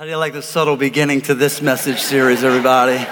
How do you like the subtle beginning to this message series, everybody?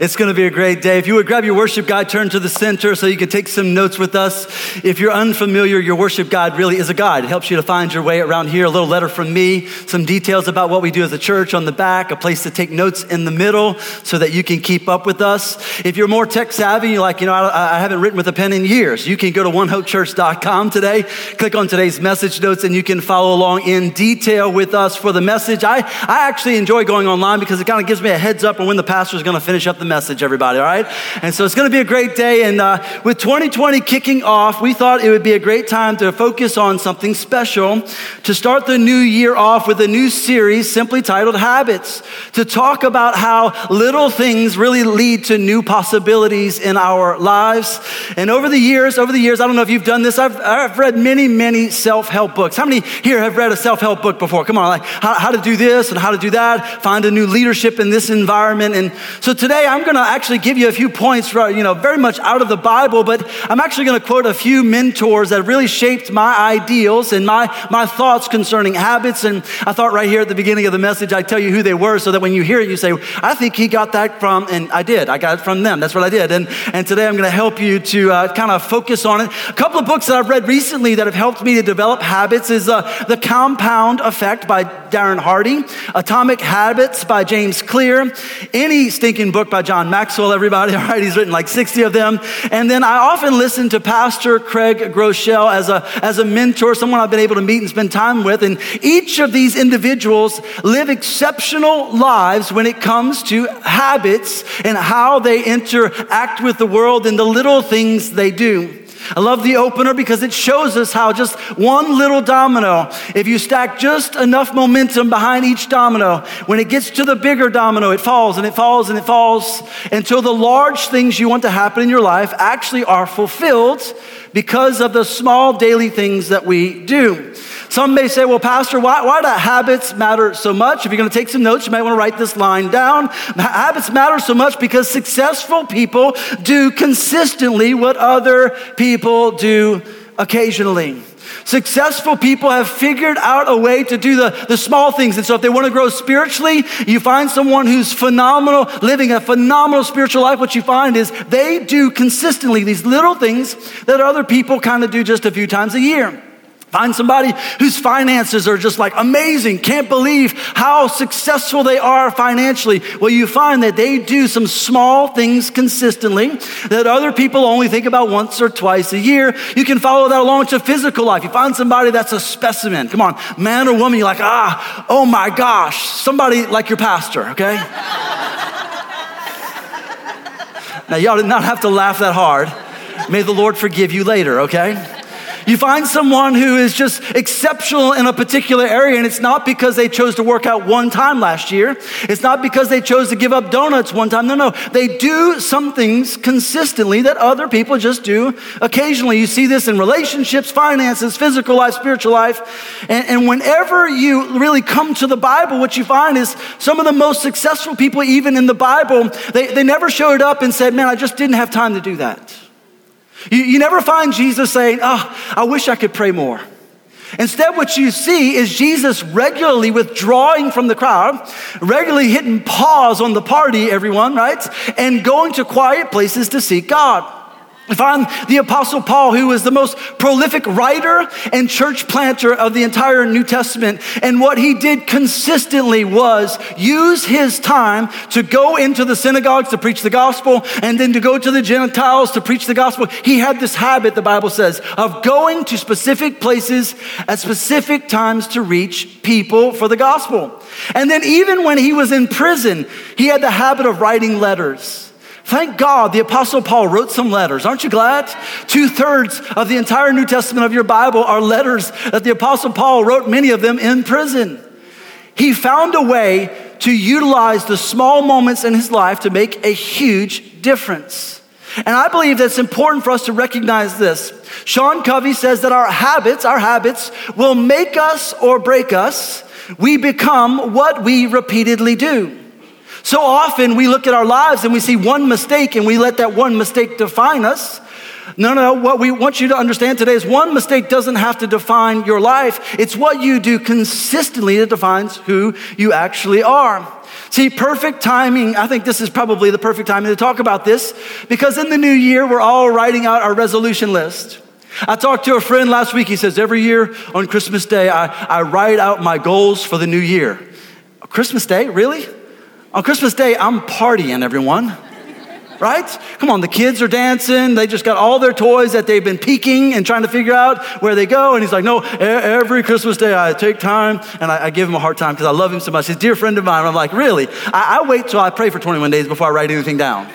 It's going to be a great day. If you would grab your worship guide, turn to the center so you can take some notes with us. If you're unfamiliar, your worship guide really is a guide. It helps you to find your way around here. A little letter from me, some details about what we do as a church on the back, a place to take notes in the middle so that you can keep up with us. If you're more tech savvy, you're like, you know, I, I haven't written with a pen in years, you can go to onehopechurch.com today, click on today's message notes, and you can follow along in detail with us for the message. I, I actually enjoy going online because it kind of gives me a heads up on when the pastor is going to finish up up the message, everybody, all right? And so it's going to be a great day. And uh, with 2020 kicking off, we thought it would be a great time to focus on something special to start the new year off with a new series simply titled Habits, to talk about how little things really lead to new possibilities in our lives. And over the years, over the years, I don't know if you've done this, I've, I've read many, many self help books. How many here have read a self help book before? Come on, like how, how to do this and how to do that, find a new leadership in this environment. And so today, today I'm going to actually give you a few points, you know, very much out of the Bible, but I'm actually going to quote a few mentors that really shaped my ideals and my, my thoughts concerning habits. And I thought right here at the beginning of the message, I'd tell you who they were so that when you hear it, you say, I think he got that from, and I did. I got it from them. That's what I did. And, and today I'm going to help you to uh, kind of focus on it. A couple of books that I've read recently that have helped me to develop habits is uh, The Compound Effect by Darren Hardy, Atomic Habits by James Clear, any stinking book by John Maxwell, everybody. All right, he's written like 60 of them. And then I often listen to Pastor Craig Groeschel as a, as a mentor, someone I've been able to meet and spend time with. And each of these individuals live exceptional lives when it comes to habits and how they interact with the world and the little things they do. I love the opener because it shows us how just one little domino, if you stack just enough momentum behind each domino, when it gets to the bigger domino, it falls and it falls and it falls until the large things you want to happen in your life actually are fulfilled because of the small daily things that we do. Some may say, well, Pastor, why, why do habits matter so much? If you're going to take some notes, you might want to write this line down. Habits matter so much because successful people do consistently what other people do occasionally. Successful people have figured out a way to do the, the small things. And so, if they want to grow spiritually, you find someone who's phenomenal, living a phenomenal spiritual life. What you find is they do consistently these little things that other people kind of do just a few times a year. Find somebody whose finances are just like amazing, can't believe how successful they are financially. Well, you find that they do some small things consistently that other people only think about once or twice a year. You can follow that along to physical life. You find somebody that's a specimen. Come on, man or woman, you're like, ah, oh my gosh, somebody like your pastor, okay? now, y'all did not have to laugh that hard. May the Lord forgive you later, okay? You find someone who is just exceptional in a particular area, and it's not because they chose to work out one time last year. It's not because they chose to give up donuts one time. No, no. They do some things consistently that other people just do occasionally. You see this in relationships, finances, physical life, spiritual life. And, and whenever you really come to the Bible, what you find is some of the most successful people, even in the Bible, they, they never showed up and said, Man, I just didn't have time to do that. You, you never find Jesus saying, Oh, I wish I could pray more. Instead, what you see is Jesus regularly withdrawing from the crowd, regularly hitting pause on the party, everyone, right? And going to quiet places to seek God. If I'm the Apostle Paul, who was the most prolific writer and church planter of the entire New Testament, and what he did consistently was use his time to go into the synagogues to preach the gospel and then to go to the Gentiles to preach the gospel. He had this habit, the Bible says, of going to specific places at specific times to reach people for the gospel. And then even when he was in prison, he had the habit of writing letters. Thank God the Apostle Paul wrote some letters. Aren't you glad? Two thirds of the entire New Testament of your Bible are letters that the Apostle Paul wrote, many of them in prison. He found a way to utilize the small moments in his life to make a huge difference. And I believe that it's important for us to recognize this. Sean Covey says that our habits, our habits, will make us or break us. We become what we repeatedly do. So often we look at our lives and we see one mistake and we let that one mistake define us. No, no, what we want you to understand today is one mistake doesn't have to define your life. It's what you do consistently that defines who you actually are. See, perfect timing, I think this is probably the perfect timing to talk about this because in the new year, we're all writing out our resolution list. I talked to a friend last week. He says, Every year on Christmas Day, I, I write out my goals for the new year. Christmas Day? Really? On Christmas Day, I'm partying, everyone right? Come on, the kids are dancing. They just got all their toys that they've been peeking and trying to figure out where they go. And he's like, no, every Christmas day I take time and I, I give him a hard time because I love him so much. He's a dear friend of mine. I'm like, really? I, I wait till I pray for 21 days before I write anything down.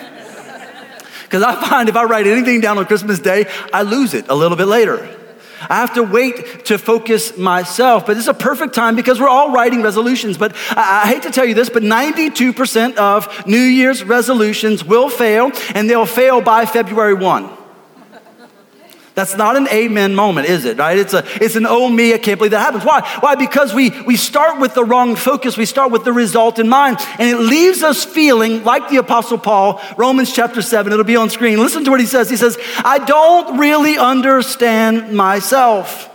Because I find if I write anything down on Christmas Day, I lose it a little bit later. I have to wait to focus myself. But this is a perfect time because we're all writing resolutions. But I, I hate to tell you this, but 92% of New Year's resolutions will fail, and they'll fail by February 1. That's not an amen moment, is it? Right? It's a it's an oh me, I can't believe that happens. Why? Why? Because we we start with the wrong focus. We start with the result in mind, and it leaves us feeling like the apostle Paul, Romans chapter 7. It'll be on screen. Listen to what he says. He says, "I don't really understand myself."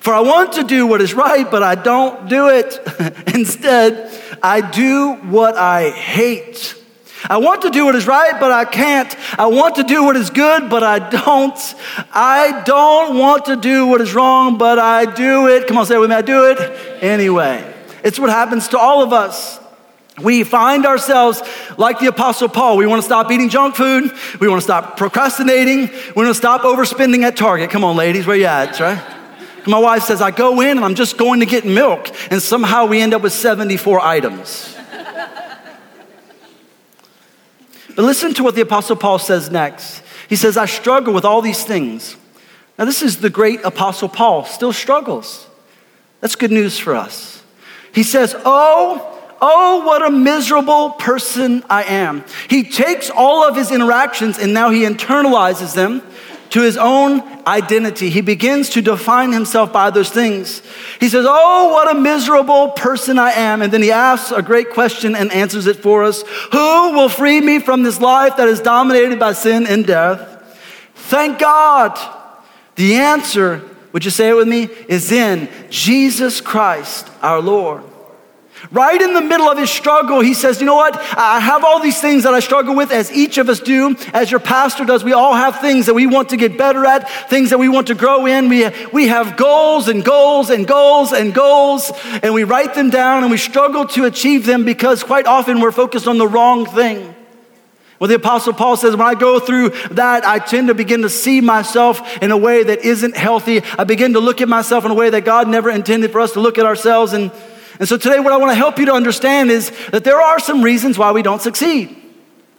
For I want to do what is right, but I don't do it. Instead, I do what I hate. I want to do what is right, but I can't. I want to do what is good, but I don't. I don't want to do what is wrong, but I do it. Come on, say it with me. I do it anyway. It's what happens to all of us. We find ourselves like the Apostle Paul. We want to stop eating junk food. We want to stop procrastinating. We want to stop overspending at Target. Come on, ladies, where you at, right? My wife says, I go in and I'm just going to get milk, and somehow we end up with 74 items. But listen to what the Apostle Paul says next. He says, I struggle with all these things. Now, this is the great Apostle Paul, still struggles. That's good news for us. He says, Oh, oh, what a miserable person I am. He takes all of his interactions and now he internalizes them to his own identity. He begins to define himself by those things. He says, Oh, what a miserable person I am. And then he asks a great question and answers it for us Who will free me from this life that is dominated by sin and death? Thank God. The answer, would you say it with me, is in Jesus Christ our Lord. Right in the middle of his struggle, he says, You know what? I have all these things that I struggle with, as each of us do, as your pastor does. We all have things that we want to get better at, things that we want to grow in. We, we have goals and goals and goals and goals, and we write them down and we struggle to achieve them because quite often we're focused on the wrong thing. Well, the Apostle Paul says, when I go through that, I tend to begin to see myself in a way that isn't healthy. I begin to look at myself in a way that God never intended for us to look at ourselves. And and so today, what I want to help you to understand is that there are some reasons why we don't succeed.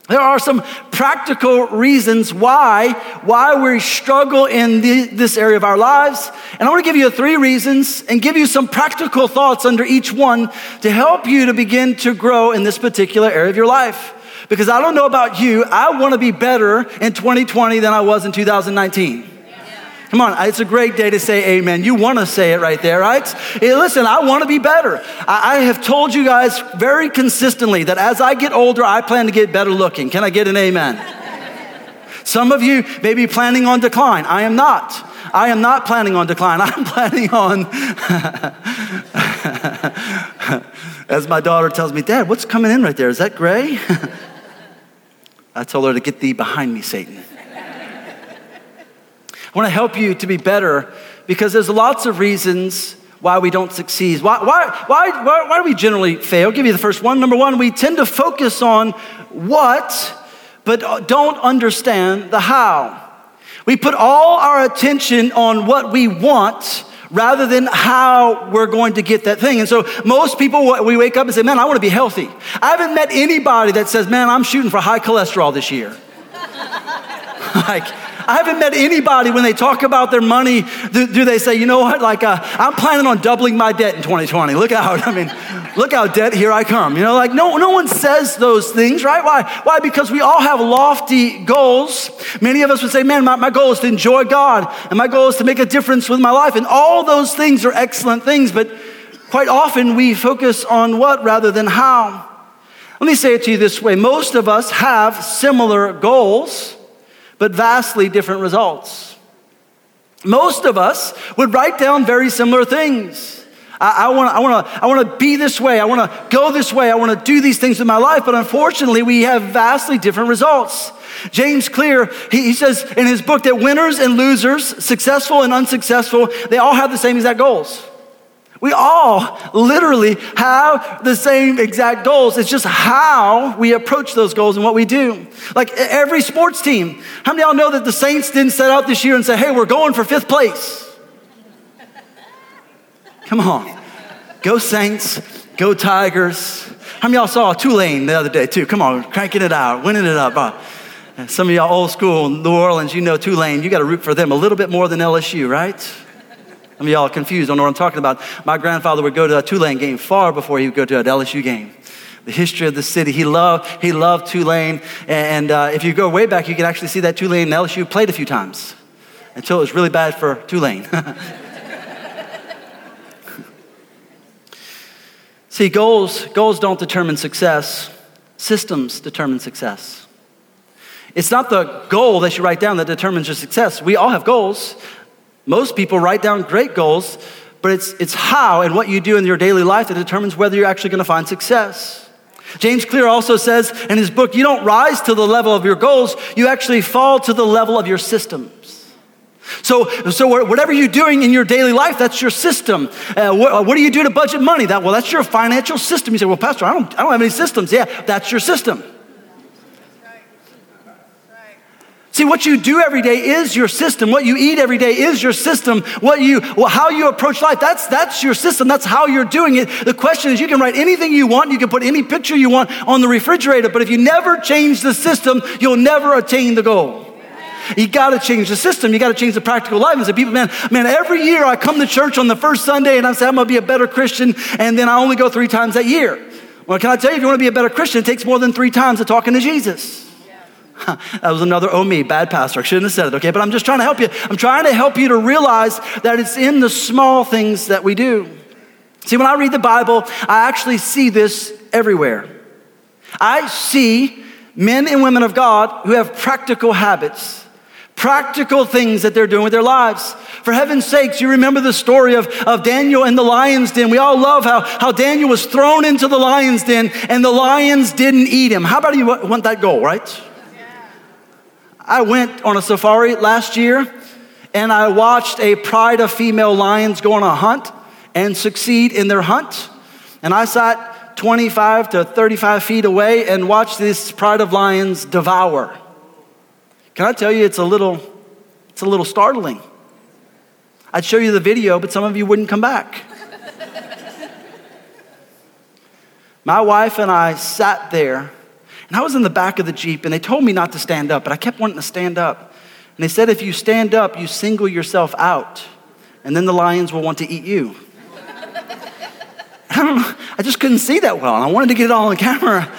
There are some practical reasons why, why we struggle in the, this area of our lives. And I want to give you three reasons and give you some practical thoughts under each one to help you to begin to grow in this particular area of your life. Because I don't know about you, I want to be better in 2020 than I was in 2019. Come on, it's a great day to say amen. You want to say it right there, right? Hey, listen, I want to be better. I, I have told you guys very consistently that as I get older, I plan to get better looking. Can I get an amen? Some of you may be planning on decline. I am not. I am not planning on decline. I'm planning on, as my daughter tells me, Dad, what's coming in right there? Is that gray? I told her to get thee behind me, Satan. I want to help you to be better because there's lots of reasons why we don't succeed. Why, why, why, why, why do we generally fail? I'll give you the first one. Number one, we tend to focus on what, but don't understand the how. We put all our attention on what we want rather than how we're going to get that thing. And so most people, we wake up and say, man, I want to be healthy. I haven't met anybody that says, man, I'm shooting for high cholesterol this year. like, I haven't met anybody when they talk about their money, do, do they say, you know what, like, uh, I'm planning on doubling my debt in 2020. Look out. I mean, look out, debt, here I come. You know, like, no, no one says those things, right? Why? Why? Because we all have lofty goals. Many of us would say, man, my, my goal is to enjoy God, and my goal is to make a difference with my life. And all those things are excellent things, but quite often we focus on what rather than how. Let me say it to you this way most of us have similar goals but vastly different results. Most of us would write down very similar things. I, I want to I wanna, I wanna be this way. I want to go this way. I want to do these things in my life. But unfortunately, we have vastly different results. James Clear, he, he says in his book that winners and losers, successful and unsuccessful, they all have the same exact goals. We all literally have the same exact goals. It's just how we approach those goals and what we do. Like every sports team. How many of y'all know that the Saints didn't set out this year and say, hey, we're going for fifth place? Come on. Go Saints. Go Tigers. How many of y'all saw Tulane the other day too? Come on, cranking it out, winning it up. Uh, some of y'all old school New Orleans, you know Tulane. You got to root for them a little bit more than LSU, right? Some of y'all confused, don't know what I'm talking about. My grandfather would go to a Tulane game far before he would go to an LSU game. The history of the city, he loved, he loved Tulane. And uh, if you go way back, you can actually see that Tulane and LSU played a few times until it was really bad for Tulane. see, goals, goals don't determine success, systems determine success. It's not the goal that you write down that determines your success. We all have goals. Most people write down great goals, but it's, it's how and what you do in your daily life that determines whether you're actually going to find success. James Clear also says in his book, you don't rise to the level of your goals, you actually fall to the level of your systems. So, so whatever you're doing in your daily life, that's your system. Uh, what, what, do you do to budget money? That well, that's your financial system. You say, well, Pastor, I don't, I don't have any systems. Yeah, that's your system. See, what you do every day is your system. What you eat every day is your system. What you, how you approach life, that's, that's your system. That's how you're doing it. The question is, you can write anything you want. You can put any picture you want on the refrigerator. But if you never change the system, you'll never attain the goal. You got to change the system. You got to change the practical life. And say, people, man, man, every year I come to church on the first Sunday and I say, I'm going to be a better Christian. And then I only go three times that year. Well, can I tell you, if you want to be a better Christian, it takes more than three times of talking to Jesus. that was another oh me, bad pastor. I shouldn't have said it, okay? But I'm just trying to help you. I'm trying to help you to realize that it's in the small things that we do. See, when I read the Bible, I actually see this everywhere. I see men and women of God who have practical habits, practical things that they're doing with their lives. For heaven's sakes, you remember the story of, of Daniel in the lion's den. We all love how, how Daniel was thrown into the lion's den and the lions didn't eat him. How about you want that goal, right? I went on a safari last year and I watched a pride of female lions go on a hunt and succeed in their hunt. And I sat 25 to 35 feet away and watched this pride of lions devour. Can I tell you, it's a little, it's a little startling. I'd show you the video, but some of you wouldn't come back. My wife and I sat there and I was in the back of the Jeep, and they told me not to stand up, but I kept wanting to stand up. And they said, if you stand up, you single yourself out, and then the lions will want to eat you. I don't know, I just couldn't see that well, and I wanted to get it all on camera.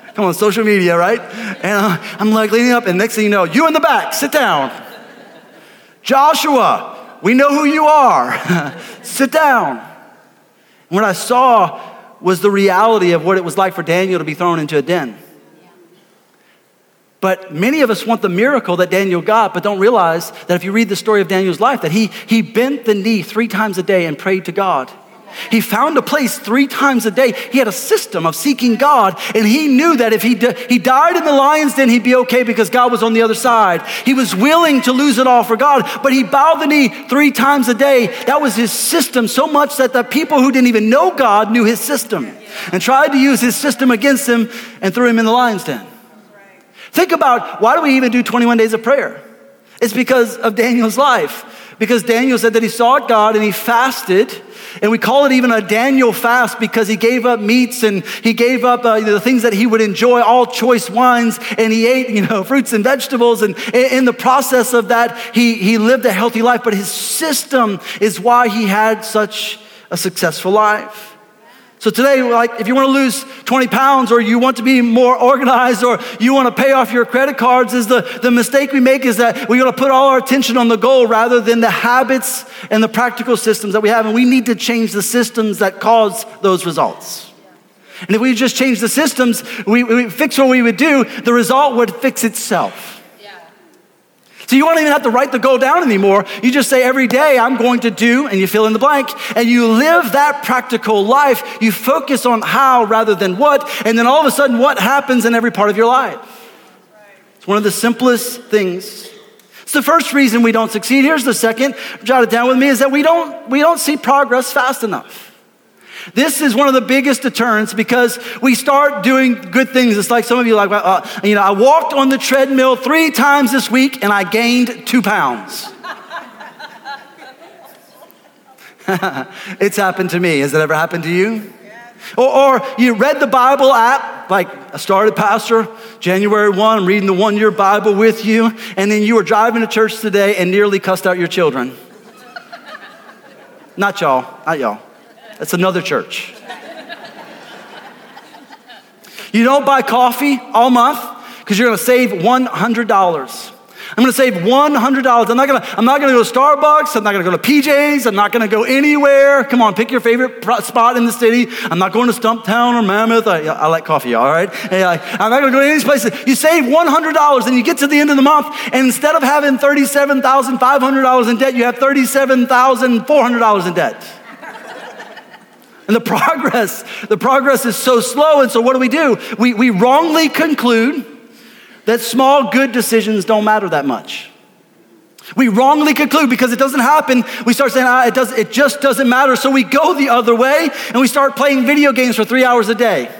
Come on, social media, right? And uh, I'm like leaning up, and next thing you know, you in the back, sit down. Joshua, we know who you are. sit down. And what I saw was the reality of what it was like for Daniel to be thrown into a den. But many of us want the miracle that Daniel got, but don't realize that if you read the story of Daniel's life, that he, he bent the knee three times a day and prayed to God. He found a place three times a day. He had a system of seeking God, and he knew that if he, he died in the lion's den, he'd be okay because God was on the other side. He was willing to lose it all for God, but he bowed the knee three times a day. That was his system, so much that the people who didn't even know God knew his system and tried to use his system against him and threw him in the lion's den. Think about why do we even do 21 days of prayer? It's because of Daniel's life. Because Daniel said that he sought God and he fasted. And we call it even a Daniel fast because he gave up meats and he gave up uh, the things that he would enjoy, all choice wines, and he ate, you know, fruits and vegetables. And in the process of that, he, he lived a healthy life. But his system is why he had such a successful life. So today, like, if you want to lose 20 pounds or you want to be more organized or you want to pay off your credit cards, is the, the mistake we make is that we're going to put all our attention on the goal rather than the habits and the practical systems that we have. And we need to change the systems that cause those results. And if we just change the systems, we, we fix what we would do, the result would fix itself. So you won't even have to write the goal down anymore. You just say, every day I'm going to do, and you fill in the blank, and you live that practical life. You focus on how rather than what, and then all of a sudden, what happens in every part of your life? It's one of the simplest things. It's the first reason we don't succeed. Here's the second, jot it down with me, is that we don't, we don't see progress fast enough. This is one of the biggest deterrents because we start doing good things. It's like some of you like, uh, you know, I walked on the treadmill three times this week and I gained two pounds. it's happened to me. Has it ever happened to you? Or, or, you read the Bible app, like I started pastor January 1, I'm reading the one year Bible with you, and then you were driving to church today and nearly cussed out your children. not y'all, not y'all. That's another church. You don't buy coffee all month because you're going to save $100. I'm going to save $100. I'm not going to, I'm not going to go to Starbucks. I'm not going to go to PJ's. I'm not going to go anywhere. Come on, pick your favorite spot in the city. I'm not going to Stumptown or Mammoth. I, I like coffee, all right? I'm not going to go to any places. You save $100 and you get to the end of the month, and instead of having $37,500 in debt, you have $37,400 in debt. And the progress, the progress is so slow. And so what do we do? We, we wrongly conclude that small good decisions don't matter that much. We wrongly conclude because it doesn't happen. We start saying, ah, it, does, it just doesn't matter. So we go the other way and we start playing video games for three hours a day.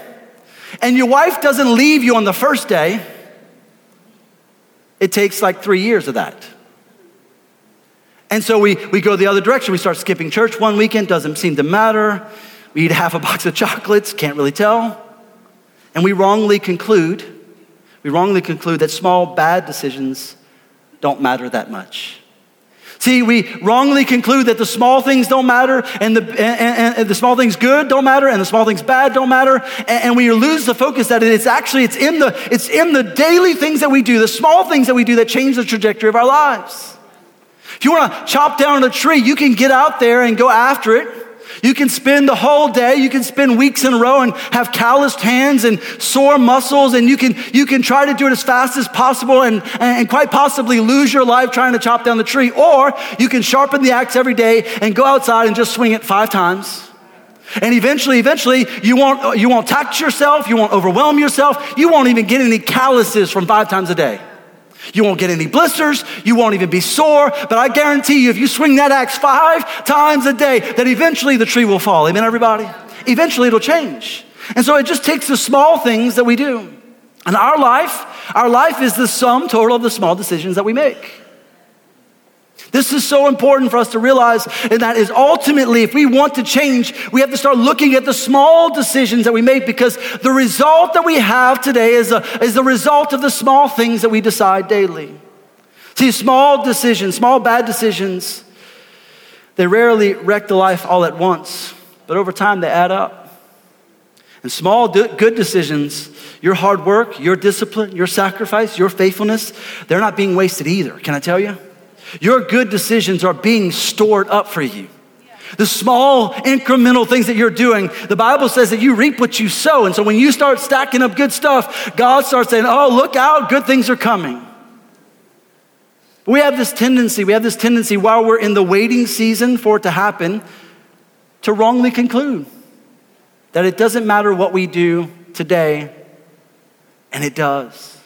And your wife doesn't leave you on the first day. It takes like three years of that. And so we, we go the other direction. We start skipping church one weekend, doesn't seem to matter. We eat half a box of chocolates, can't really tell. And we wrongly conclude, we wrongly conclude that small bad decisions don't matter that much. See, we wrongly conclude that the small things don't matter, and the, and, and the small things good don't matter, and the small things bad don't matter, and, and, we lose the focus that it's actually it's in the it's in the daily things that we do, the small things that we do that change the trajectory of our lives. If you want to chop down a tree, you can get out there and go after it. You can spend the whole day, you can spend weeks in a row and have calloused hands and sore muscles, and you can, you can try to do it as fast as possible and, and quite possibly lose your life trying to chop down the tree. Or you can sharpen the axe every day and go outside and just swing it five times. And eventually, eventually, you won't, you won't tax yourself, you won't overwhelm yourself, you won't even get any calluses from five times a day. You won't get any blisters. You won't even be sore. But I guarantee you, if you swing that axe five times a day, that eventually the tree will fall. Amen, everybody? Eventually it'll change. And so it just takes the small things that we do. And our life, our life is the sum total of the small decisions that we make. This is so important for us to realize, and that is ultimately, if we want to change, we have to start looking at the small decisions that we make because the result that we have today is, a, is the result of the small things that we decide daily. See, small decisions, small bad decisions, they rarely wreck the life all at once, but over time they add up. And small good decisions, your hard work, your discipline, your sacrifice, your faithfulness, they're not being wasted either. Can I tell you? Your good decisions are being stored up for you. The small incremental things that you're doing, the Bible says that you reap what you sow. And so when you start stacking up good stuff, God starts saying, Oh, look out, good things are coming. We have this tendency, we have this tendency while we're in the waiting season for it to happen to wrongly conclude that it doesn't matter what we do today, and it does.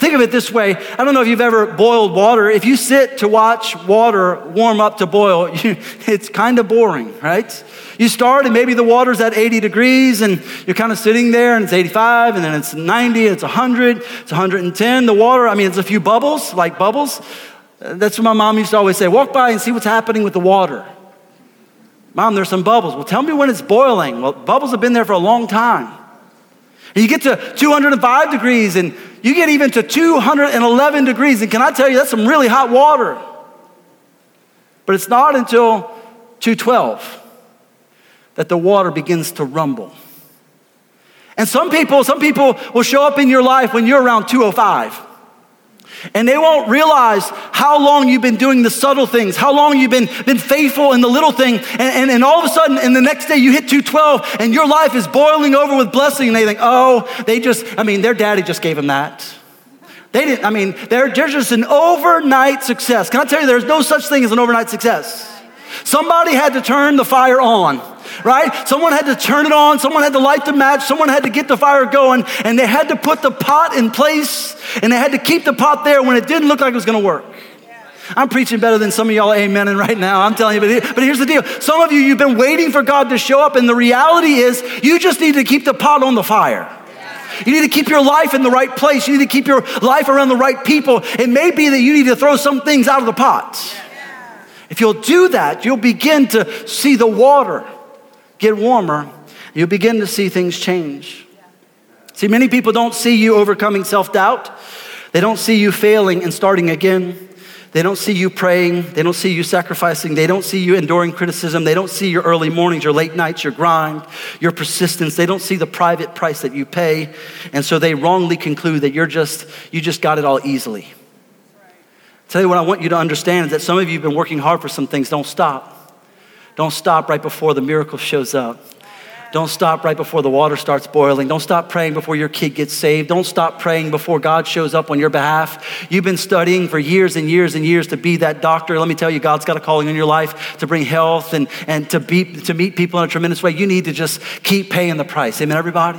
Think of it this way. I don't know if you've ever boiled water. If you sit to watch water warm up to boil, you, it's kind of boring, right? You start and maybe the water's at 80 degrees and you're kind of sitting there and it's 85 and then it's 90, it's 100, it's 110. The water, I mean, it's a few bubbles, like bubbles. That's what my mom used to always say walk by and see what's happening with the water. Mom, there's some bubbles. Well, tell me when it's boiling. Well, bubbles have been there for a long time. And you get to 205 degrees and you get even to 211 degrees. And can I tell you, that's some really hot water. But it's not until 212 that the water begins to rumble. And some people, some people will show up in your life when you're around 205. And they won't realize how long you've been doing the subtle things, how long you've been, been faithful in the little thing. And, and, and all of a sudden, in the next day, you hit 212 and your life is boiling over with blessing. And they think, oh, they just, I mean, their daddy just gave them that. They didn't, I mean, they're, they're just an overnight success. Can I tell you, there's no such thing as an overnight success. Somebody had to turn the fire on, right? Someone had to turn it on. Someone had to light the match. Someone had to get the fire going. And they had to put the pot in place and they had to keep the pot there when it didn't look like it was going to work. I'm preaching better than some of y'all amening right now. I'm telling you. But here's the deal. Some of you, you've been waiting for God to show up, and the reality is you just need to keep the pot on the fire. You need to keep your life in the right place. You need to keep your life around the right people. It may be that you need to throw some things out of the pot. If you'll do that, you'll begin to see the water get warmer. You'll begin to see things change. See, many people don't see you overcoming self doubt, they don't see you failing and starting again. They don't see you praying. They don't see you sacrificing. They don't see you enduring criticism. They don't see your early mornings, your late nights, your grind, your persistence. They don't see the private price that you pay. And so they wrongly conclude that you're just, you just got it all easily. Tell you what I want you to understand is that some of you have been working hard for some things. Don't stop. Don't stop right before the miracle shows up. Don't stop right before the water starts boiling. Don't stop praying before your kid gets saved. Don't stop praying before God shows up on your behalf. You've been studying for years and years and years to be that doctor. Let me tell you, God's got a calling in your life to bring health and, and to, be, to meet people in a tremendous way. You need to just keep paying the price. Amen, everybody?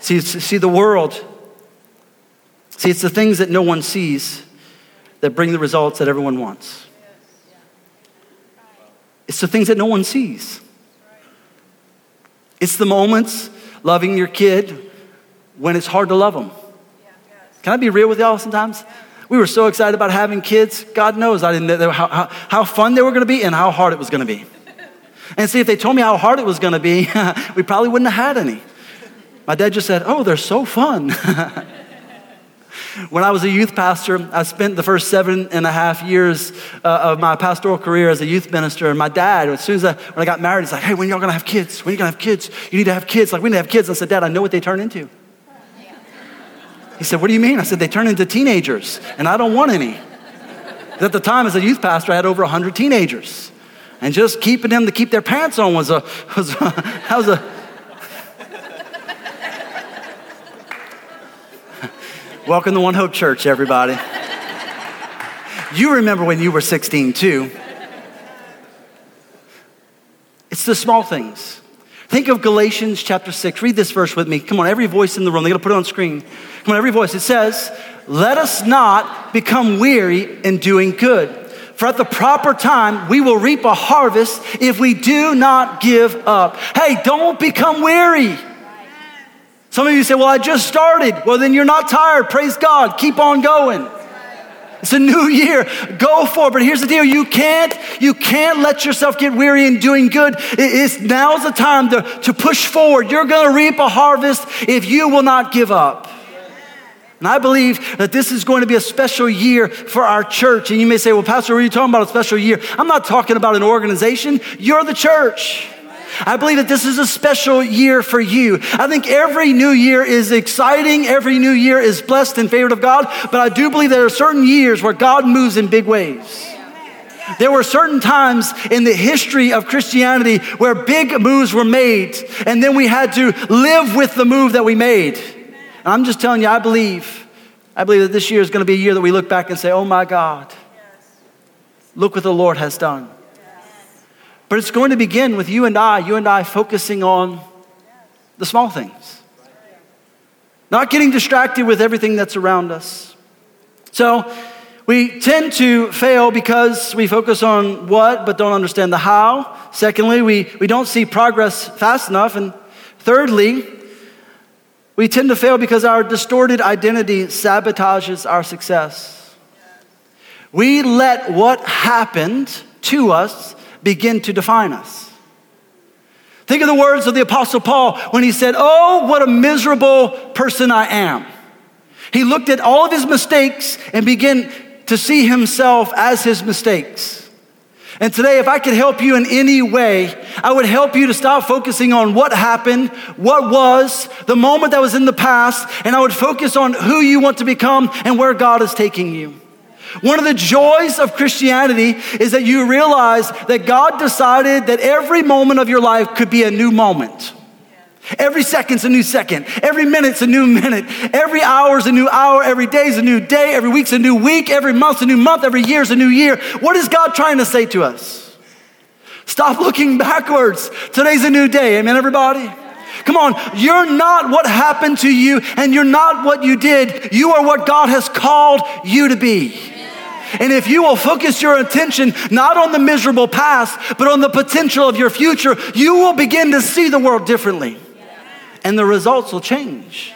See, see the world. See, it's the things that no one sees that bring the results that everyone wants. It's the things that no one sees. It's the moments loving your kid when it's hard to love them. Can I be real with y'all sometimes? We were so excited about having kids. God knows I didn't know how, how, how fun they were going to be and how hard it was going to be. And see, if they told me how hard it was going to be, we probably wouldn't have had any. My dad just said, Oh, they're so fun. When I was a youth pastor, I spent the first seven and a half years uh, of my pastoral career as a youth minister. And my dad, as soon as I, when I got married, he's like, hey, when y'all gonna have kids? When you gonna have kids? You need to have kids. Like, we need to have kids. I said, Dad, I know what they turn into. He said, What do you mean? I said, They turn into teenagers, and I don't want any. At the time, as a youth pastor, I had over 100 teenagers. And just keeping them to keep their pants on was a, was a, that was a, Welcome to One Hope Church, everybody. you remember when you were 16 too. It's the small things. Think of Galatians chapter 6. Read this verse with me. Come on, every voice in the room. They're going to put it on screen. Come on, every voice. It says, Let us not become weary in doing good. For at the proper time, we will reap a harvest if we do not give up. Hey, don't become weary. Some of you say, Well, I just started. Well, then you're not tired. Praise God. Keep on going. It's a new year. Go for it. But here's the deal. You can't, you can't let yourself get weary in doing good. It's now's the time to, to push forward. You're going to reap a harvest if you will not give up. And I believe that this is going to be a special year for our church. And you may say, well, Pastor, what are you talking about a special year? I'm not talking about an organization. You're the church. I believe that this is a special year for you. I think every new year is exciting, every new year is blessed and favored of God, but I do believe there are certain years where God moves in big ways. There were certain times in the history of Christianity where big moves were made, and then we had to live with the move that we made. And I'm just telling you, I believe, I believe that this year is going to be a year that we look back and say, oh my God, look what the Lord has done. But it's going to begin with you and I, you and I focusing on the small things, not getting distracted with everything that's around us. So, we tend to fail because we focus on what but don't understand the how. Secondly, we, we don't see progress fast enough. And thirdly, we tend to fail because our distorted identity sabotages our success. We let what happened to us begin to define us. Think of the words of the Apostle Paul when he said, Oh, what a miserable person I am. He looked at all of his mistakes and began to see himself as his mistakes. And today, if I could help you in any way, I would help you to stop focusing on what happened, what was, the moment that was in the past, and I would focus on who you want to become and where God is taking you. One of the joys of Christianity is that you realize that God decided that every moment of your life could be a new moment. Every second's a new second. Every minute's a new minute. Every hour's a new hour. Every day's a new day. Every week's a new week. Every month's a new month. Every year's a new year. What is God trying to say to us? Stop looking backwards. Today's a new day. Amen, everybody? Come on, you're not what happened to you and you're not what you did. You are what God has called you to be. And if you will focus your attention not on the miserable past, but on the potential of your future, you will begin to see the world differently. And the results will change.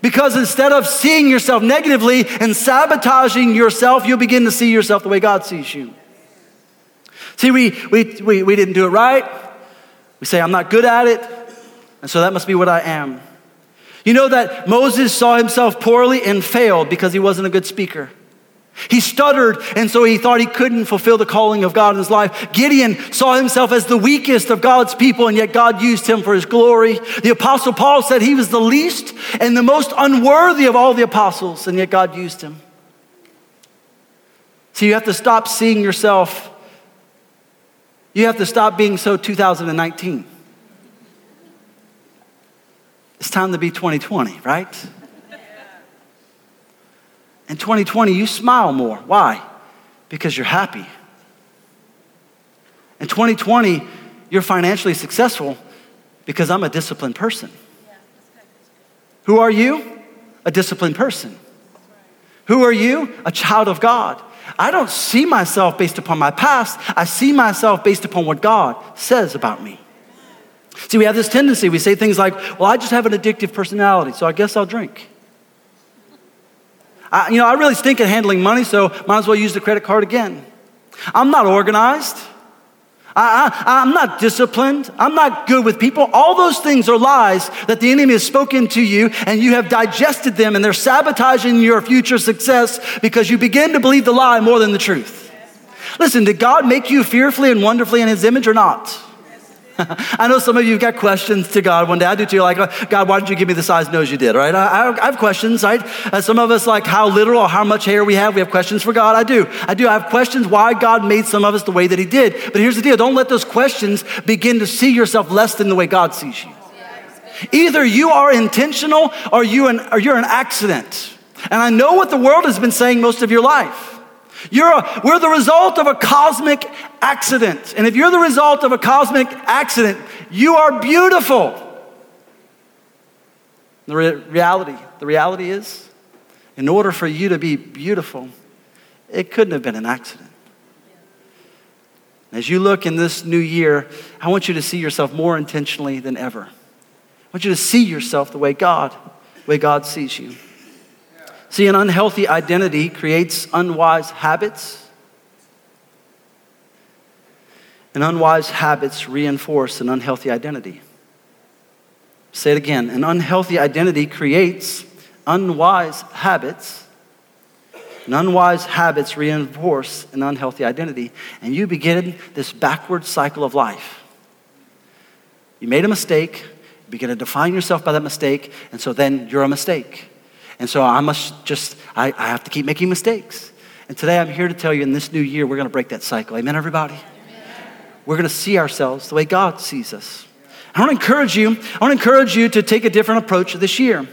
Because instead of seeing yourself negatively and sabotaging yourself, you'll begin to see yourself the way God sees you. See, we, we, we, we didn't do it right. We say, I'm not good at it. And so that must be what I am. You know that Moses saw himself poorly and failed because he wasn't a good speaker. He stuttered, and so he thought he couldn't fulfill the calling of God in his life. Gideon saw himself as the weakest of God's people, and yet God used him for his glory. The apostle Paul said he was the least and the most unworthy of all the apostles, and yet God used him. So you have to stop seeing yourself. You have to stop being so 2019. It's time to be 2020, right? In 2020, you smile more. Why? Because you're happy. In 2020, you're financially successful because I'm a disciplined person. Who are you? A disciplined person. Who are you? A child of God. I don't see myself based upon my past. I see myself based upon what God says about me. See, we have this tendency. We say things like, well, I just have an addictive personality, so I guess I'll drink. I, you know, I really stink at handling money, so might as well use the credit card again. I'm not organized. I, am not disciplined. I'm not good with people. All those things are lies that the enemy has spoken to you, and you have digested them, and they're sabotaging your future success because you begin to believe the lie more than the truth. Listen, did God make you fearfully and wonderfully in his image or not? I know some of you have got questions to God one day. I do too. Like, God, why did you give me the size nose you did, right? I, I have questions, right? Uh, some of us, like how little or how much hair we have, we have questions for God. I do. I do. I have questions why God made some of us the way that He did. But here's the deal don't let those questions begin to see yourself less than the way God sees you. Either you are intentional or, you an, or you're an accident. And I know what the world has been saying most of your life. You're a, we're the result of a cosmic accident. And if you're the result of a cosmic accident, you are beautiful. The re- reality, the reality is, in order for you to be beautiful, it couldn't have been an accident. As you look in this new year, I want you to see yourself more intentionally than ever. I want you to see yourself the way God, the way God sees you. See, an unhealthy identity creates unwise habits, and unwise habits reinforce an unhealthy identity. Say it again an unhealthy identity creates unwise habits, and unwise habits reinforce an unhealthy identity, and you begin this backward cycle of life. You made a mistake, you begin to define yourself by that mistake, and so then you're a mistake. And so I must just, I, I have to keep making mistakes. And today I'm here to tell you in this new year, we're going to break that cycle. Amen, everybody? Amen. We're going to see ourselves the way God sees us. I want to encourage you, I want to encourage you to take a different approach this year.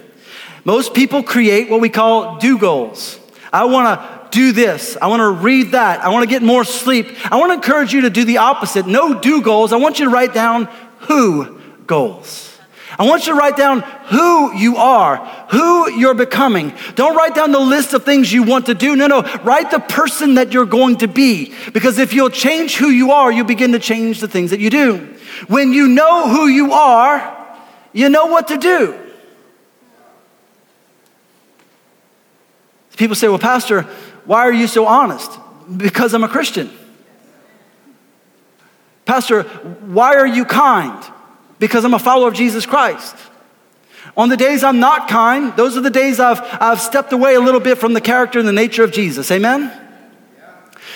Most people create what we call do goals. I want to do this. I want to read that. I want to get more sleep. I want to encourage you to do the opposite. No do goals. I want you to write down who goals. I want you to write down who you are, who you're becoming. Don't write down the list of things you want to do. No, no, write the person that you're going to be. Because if you'll change who you are, you begin to change the things that you do. When you know who you are, you know what to do. People say, Well, Pastor, why are you so honest? Because I'm a Christian. Pastor, why are you kind? Because I'm a follower of Jesus Christ. On the days I'm not kind, those are the days I've, I've stepped away a little bit from the character and the nature of Jesus. Amen?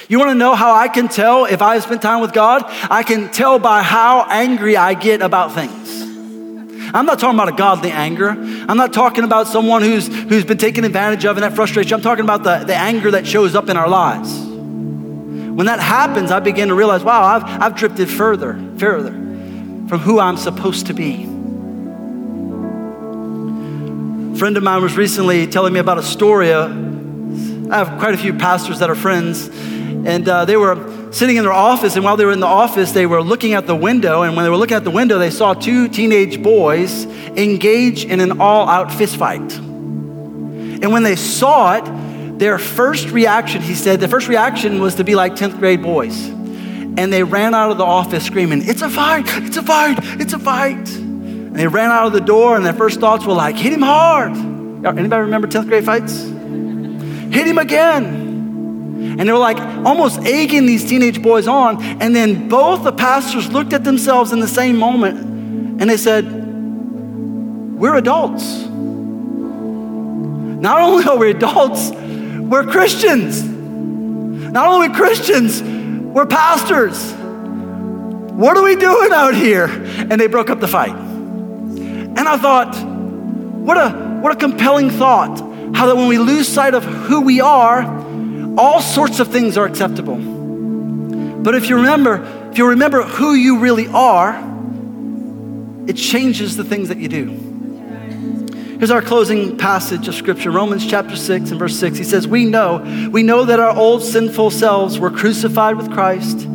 You want to know how I can tell if I've spent time with God? I can tell by how angry I get about things. I'm not talking about a godly anger. I'm not talking about someone who's, who's been taken advantage of and that frustration. I'm talking about the, the anger that shows up in our lives. When that happens, I begin to realize, wow, I've, I've drifted further, further from who I'm supposed to be. A friend of mine was recently telling me about a story. Uh, I have quite a few pastors that are friends, and uh, they were sitting in their office, and while they were in the office, they were looking out the window, and when they were looking out the window, they saw two teenage boys engage in an all-out fist fight. And when they saw it, their first reaction, he said, the first reaction was to be like 10th grade boys. And they ran out of the office screaming, It's a fight, it's a fight, it's a fight. And they ran out of the door, and their first thoughts were like, Hit him hard. Anybody remember 10th grade fights? Hit him again. And they were like almost egging these teenage boys on. And then both the pastors looked at themselves in the same moment and they said, We're adults. Not only are we adults, we're Christians. Not only Christians, we're pastors. What are we doing out here? And they broke up the fight. And I thought, what a, what a compelling thought. How that when we lose sight of who we are, all sorts of things are acceptable. But if you remember, if you remember who you really are, it changes the things that you do. Here's our closing passage of scripture, Romans chapter 6 and verse 6. He says, We know, we know that our old sinful selves were crucified with Christ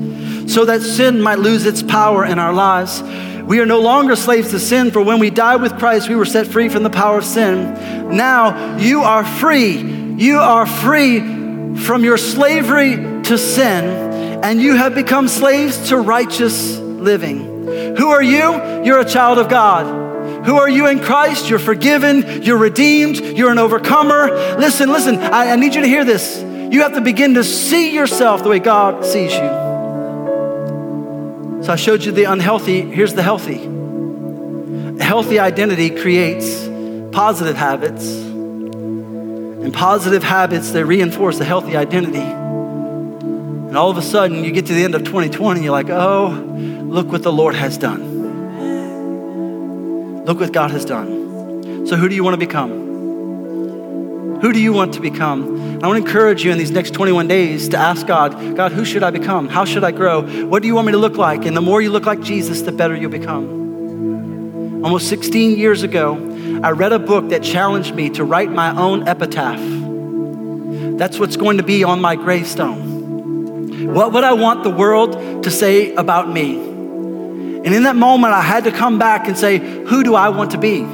so that sin might lose its power in our lives. We are no longer slaves to sin, for when we died with Christ, we were set free from the power of sin. Now you are free. You are free from your slavery to sin, and you have become slaves to righteous living. Who are you? You're a child of God. Who are you in Christ? You're forgiven, you're redeemed, you're an overcomer. Listen, listen, I, I need you to hear this. You have to begin to see yourself the way God sees you. So I showed you the unhealthy, here's the healthy. A healthy identity creates positive habits, and positive habits that reinforce a healthy identity. And all of a sudden, you get to the end of 2020, you're like, oh, look what the Lord has done. Look what God has done. So, who do you want to become? Who do you want to become? I want to encourage you in these next 21 days to ask God, God, who should I become? How should I grow? What do you want me to look like? And the more you look like Jesus, the better you'll become. Almost 16 years ago, I read a book that challenged me to write my own epitaph. That's what's going to be on my gravestone. What would I want the world to say about me? And in that moment, I had to come back and say, Who do I want to be?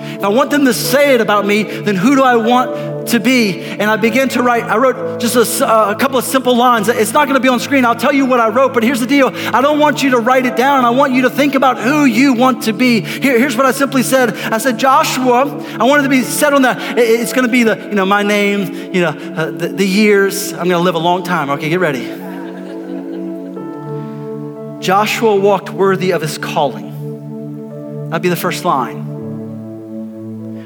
If I want them to say it about me, then who do I want to be? And I began to write. I wrote just a, a couple of simple lines. It's not going to be on screen. I'll tell you what I wrote, but here's the deal. I don't want you to write it down. I want you to think about who you want to be. Here, here's what I simply said. I said, Joshua, I wanted to be set on that. It's going to be the, you know, my name, you know, uh, the, the years. I'm going to live a long time. Okay, get ready. Joshua walked worthy of his calling. That'd be the first line.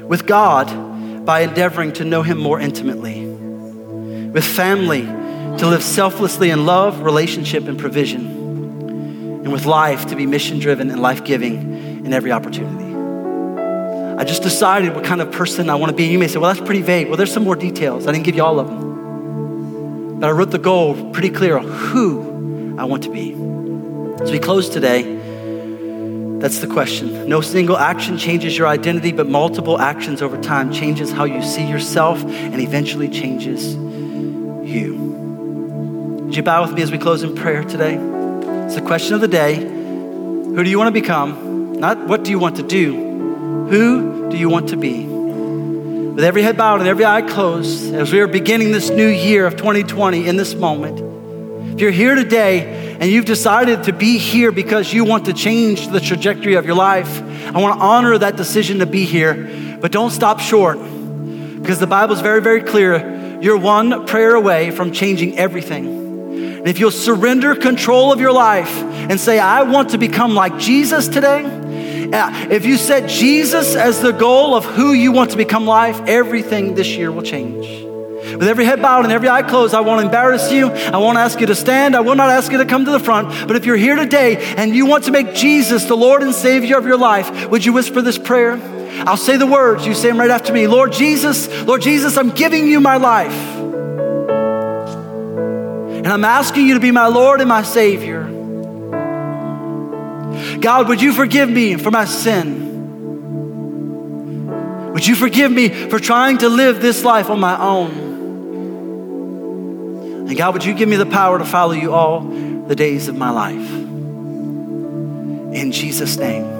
With God, by endeavoring to know him more intimately. With family, to live selflessly in love, relationship, and provision. And with life, to be mission driven and life giving in every opportunity. I just decided what kind of person I want to be. You may say, well, that's pretty vague. Well, there's some more details. I didn't give you all of them. But I wrote the goal pretty clear on who I want to be. As we close today, that's the question. No single action changes your identity, but multiple actions over time changes how you see yourself and eventually changes you. Would you bow with me as we close in prayer today? It's the question of the day. Who do you want to become? Not what do you want to do. Who do you want to be? With every head bowed and every eye closed, as we are beginning this new year of 2020 in this moment, if you're here today and you've decided to be here because you want to change the trajectory of your life, I want to honor that decision to be here, but don't stop short because the Bible is very, very clear. You're one prayer away from changing everything. And if you'll surrender control of your life and say, I want to become like Jesus today, uh, if you set Jesus as the goal of who you want to become life, everything this year will change. With every head bowed and every eye closed, I won't embarrass you. I won't ask you to stand. I will not ask you to come to the front. But if you're here today and you want to make Jesus the Lord and Savior of your life, would you whisper this prayer? I'll say the words. You say them right after me. Lord Jesus, Lord Jesus, I'm giving you my life. And I'm asking you to be my Lord and my Savior. God, would you forgive me for my sin? Would you forgive me for trying to live this life on my own? And God, would you give me the power to follow you all the days of my life? In Jesus' name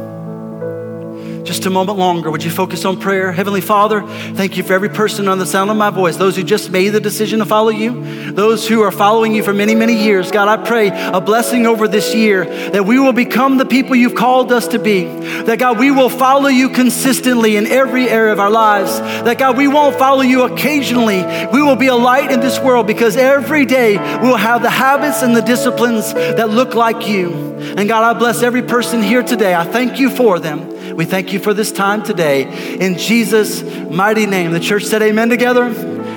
just a moment longer, would you focus on prayer? Heavenly Father, thank you for every person on the sound of my voice, those who just made the decision to follow you, those who are following you for many, many years. God, I pray a blessing over this year that we will become the people you've called us to be. That God, we will follow you consistently in every area of our lives. That God, we won't follow you occasionally. We will be a light in this world because every day we will have the habits and the disciplines that look like you. And God, I bless every person here today. I thank you for them. We thank you for this time today. In Jesus' mighty name. The church said amen together.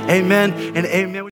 Amen and amen.